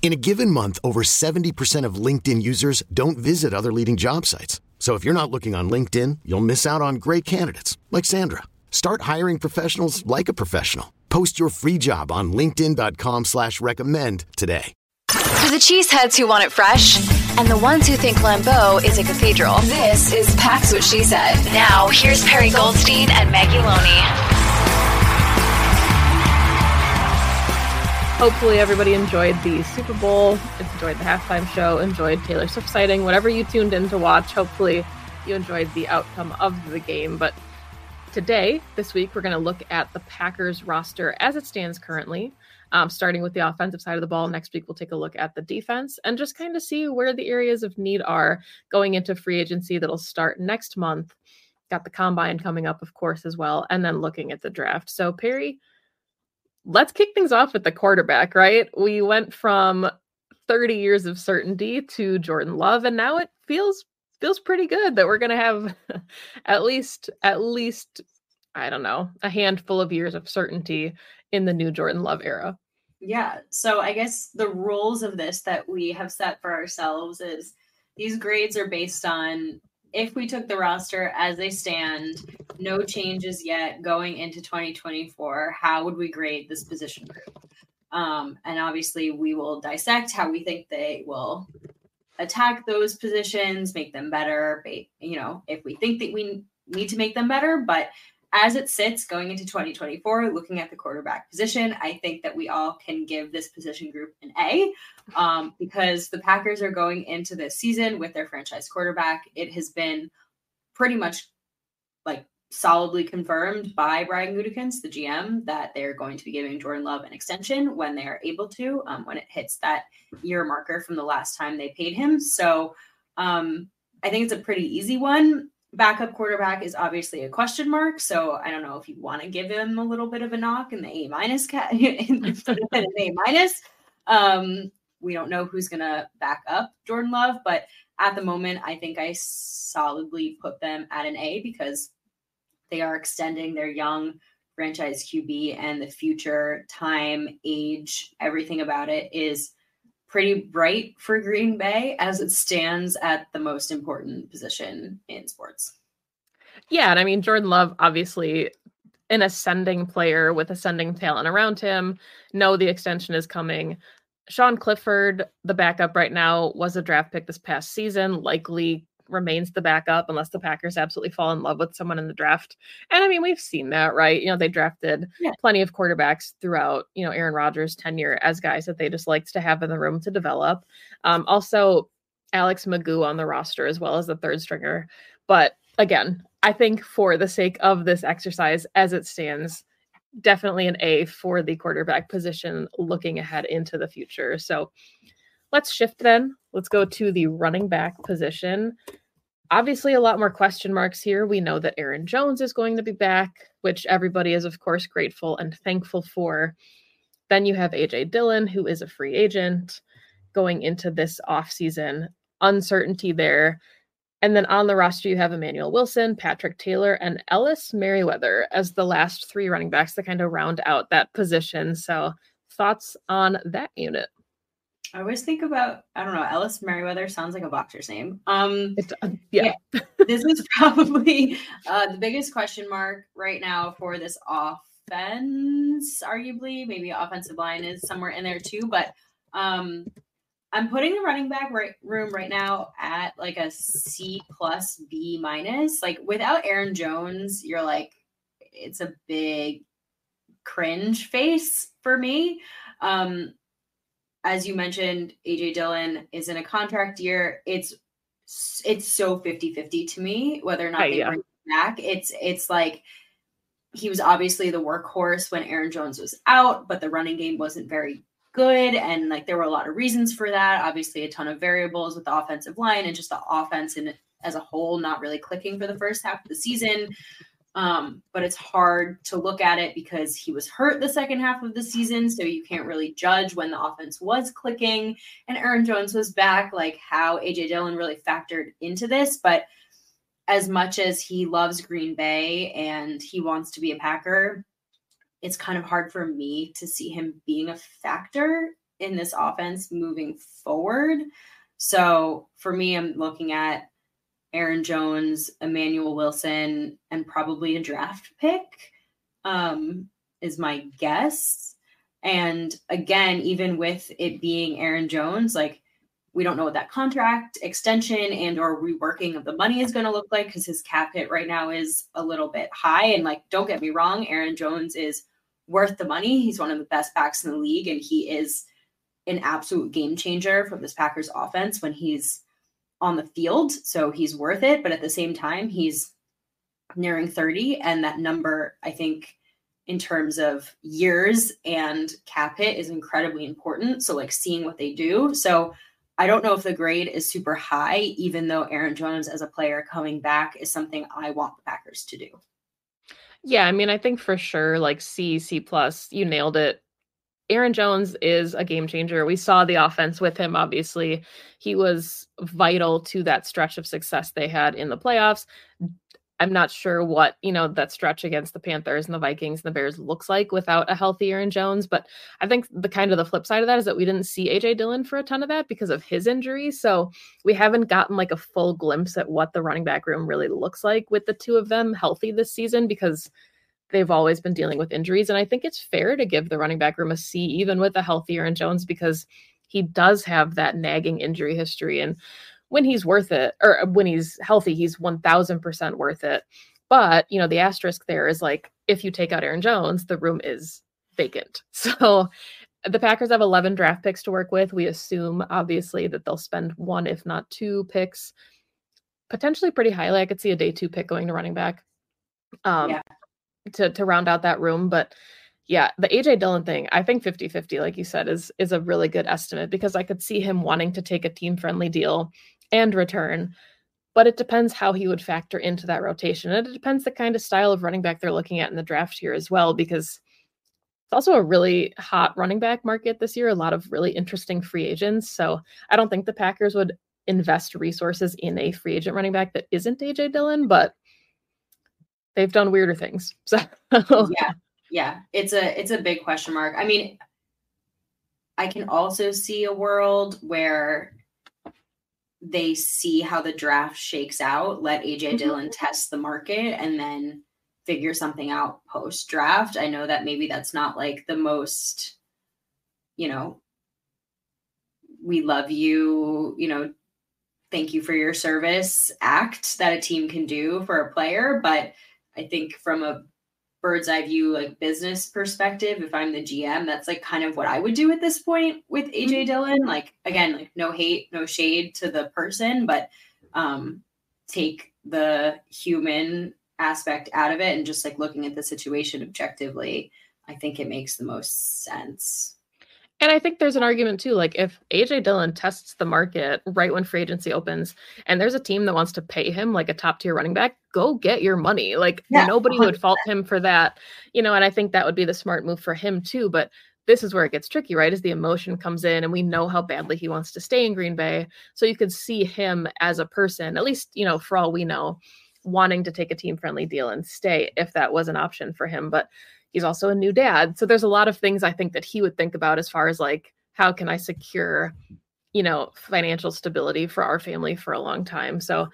In a given month, over 70% of LinkedIn users don't visit other leading job sites. So if you're not looking on LinkedIn, you'll miss out on great candidates like Sandra. Start hiring professionals like a professional. Post your free job on LinkedIn.com slash recommend today. For the cheeseheads who want it fresh and the ones who think Lambeau is a cathedral, this is Pack's What She Said. Now, here's Perri Goldstein and Maggie Loney. Hopefully, everybody enjoyed the Super Bowl, enjoyed the halftime show, enjoyed Taylor Swift sighting, whatever you tuned in to watch. Hopefully, you enjoyed the outcome of the game. But today, this week, we're going to look at the Packers roster as it stands currently, um, starting with the offensive side of the ball. Next week, we'll take a look at the defense and just kind of see where the areas of need are going into free agency that'll start next month. Got the combine coming up, of course, as well, and then looking at the draft. So, Perri, let's kick things off with the quarterback, right? We went from 30 years of certainty to Jordan Love, and now it feels feels pretty good that we're gonna have at least at least I don't know a handful of years of certainty in the new Jordan Love era. Yeah. So I guess the rules of this that we have set for ourselves is these grades are based on if we took the roster as they stand, no changes yet going into 2024, how would we grade this position group? Um, and obviously, we will dissect how we think they will attack those positions, make them better. You know, if we think that we need to make them better, but as it sits going into 2024, looking at the quarterback position, I think that we all can give this position group an A um, because the Packers are going into this season with their franchise quarterback. It has been pretty much like solidly confirmed by Brian Gutekunst, the GM, that they're going to be giving Jordan Love an extension when they are able to, um, when it hits that year marker from the last time they paid him. So um, I think it's a pretty easy one backup quarterback is obviously a question mark. So I don't know if you want to give him a little bit of a knock in the A minus cat of an A minus. Um, we don't know who's going to back up Jordan Love, but at the moment, I think I solidly put them at an A because they are extending their young franchise QB and the future time, age, everything about it is pretty bright for Green Bay as it stands at the most important position in sports. Yeah, and I mean Jordan Love obviously an ascending player with ascending talent around him. Know the extension is coming. Sean Clifford, the backup right now, was a draft pick this past season, likely remains the backup unless the Packers absolutely fall in love with someone in the draft. And I mean, we've seen that, right? You know, they drafted yeah. plenty of quarterbacks throughout, you know, Aaron Rodgers' tenure as guys that they just liked to have in the room to develop. Um, also, Alex McGough on the roster as well as the third stringer. But again, I think for the sake of this exercise as it stands, definitely an A for the quarterback position looking ahead into the future. So let's shift then. Let's go to the running back position. Obviously, a lot more question marks here. We know that Aaron Jones is going to be back, which everybody is, of course, grateful and thankful for. Then you have AJ Dillon, who is a free agent going into this offseason. Uncertainty there. And then on the roster, you have Emmanuel Wilson, Patrick Taylor, and Ellis Merriweather as the last three running backs to kind of round out that position. So, thoughts on that unit? I always think about I don't know Ellis Merriweather sounds like a boxer's name. Um, uh, yeah, yeah this is probably uh, the biggest question mark right now for this offense. Arguably, maybe offensive line is somewhere in there too. But um, I'm putting the running back right room right now at like a C plus B minus. Like without Aaron Jones, you're like it's a big cringe face for me. Um, as you mentioned, AJ Dillon is in a contract year. It's it's so 50-50 to me whether or not they yeah. bring him back. It's it's like he was obviously the workhorse when Aaron Jones was out, but the running game wasn't very good. And like there were a lot of reasons for that. Obviously, a ton of variables with the offensive line and just the offense in as a whole not really clicking for the first half of the season. Um, but it's hard to look at it because he was hurt the second half of the season. So you can't really judge when the offense was clicking and Aaron Jones was back, like how AJ Dillon really factored into this. But as much as he loves Green Bay and he wants to be a Packer, it's kind of hard for me to see him being a factor in this offense moving forward. So for me, I'm looking at Aaron Jones, Emmanuel Wilson, and probably a draft pick um, is my guess. And again, even with it being Aaron Jones, like we don't know what that contract extension and or reworking of the money is going to look like because his cap hit right now is a little bit high. And like, don't get me wrong, Aaron Jones is worth the money. He's one of the best backs in the league, and he is an absolute game changer for this Packers offense when he's on the field. So he's worth it. But at the same time, he's nearing 30. And that number, I think, in terms of years and cap hit is incredibly important. So, like, seeing what they do. So, I don't know if the grade is super high, even though Aaron Jones as a player coming back is something I want the Packers to do. Yeah, I mean, I think for sure, like C, C plus, you nailed it. Aaron Jones is a game changer. We saw the offense with him, obviously. He was vital to that stretch of success they had in the playoffs. I'm not sure what, you know, that stretch against the Panthers and the Vikings and the Bears looks like without a healthy Aaron Jones. But I think the kind of the flip side of that is that we didn't see AJ Dillon for a ton of that because of his injury. So we haven't gotten like a full glimpse at what the running back room really looks like with the two of them healthy this season because they've always been dealing with injuries. And I think it's fair to give the running back room a C, even with a healthy Aaron Jones, because he does have that nagging injury history. And when he's worth it, or when he's healthy, he's 1000% worth it. But, you know, the asterisk there is like, if you take out Aaron Jones, the room is vacant. So the Packers have 11 draft picks to work with. We assume, obviously, that they'll spend one, if not two picks, potentially pretty highly. I could see a day two pick going to running back. Um, Yeah. To to round out that room. But yeah, the AJ Dillon thing, I think 50-50, like you said, is is a really good estimate because I could see him wanting to take a team friendly deal and return. But it depends how he would factor into that rotation. And it depends the kind of style of running back they're looking at in the draft here as well, because it's also a really hot running back market this year, a lot of really interesting free agents. So I don't think the Packers would invest resources in a free agent running back that isn't AJ Dillon, but they've done weirder things. So yeah yeah it's a it's a big question mark i mean i can also see a world where they see how the draft shakes out let aj Mhm. dillon test the market and then figure something out post draft i know that maybe that's not like the most you know we love you you know thank you for your service act that a team can do for a player but i think from a bird's eye view like business perspective if i'm the gm that's like kind of what i would do at this point with aj dillon. Like again like no hate no shade to the person but um take the human aspect out of it and just like looking at the situation objectively i think it makes the most sense And I think there's an argument too. Like if AJ Dillon tests the market right when free agency opens, and there's a team that wants to pay him like a top tier running back, go get your money. Like Yeah, nobody would fault him for that, you know. And I think that would be the smart move for him too. But this is where it gets tricky, right? As the emotion comes in, and we know how badly he wants to stay in Green Bay, so you could see him as a person, at least you know, for all we know, wanting to take a team friendly deal and stay if that was an option for him. But he's also a new dad. So there's a lot of things I think that he would think about as far as like, how can I secure, you know, financial stability for our family for a long time. So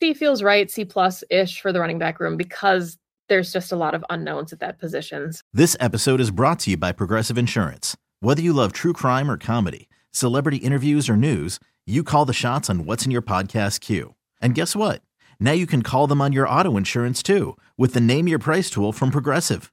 C feels right, C plus ish for the running back room because there's just a lot of unknowns at that positions. This episode is brought to you by Progressive Insurance. Whether you love true crime or comedy, celebrity interviews or news, you call the shots on what's in your podcast queue. And guess what? Now you can call them on your auto insurance too with the Name Your Price tool from Progressive.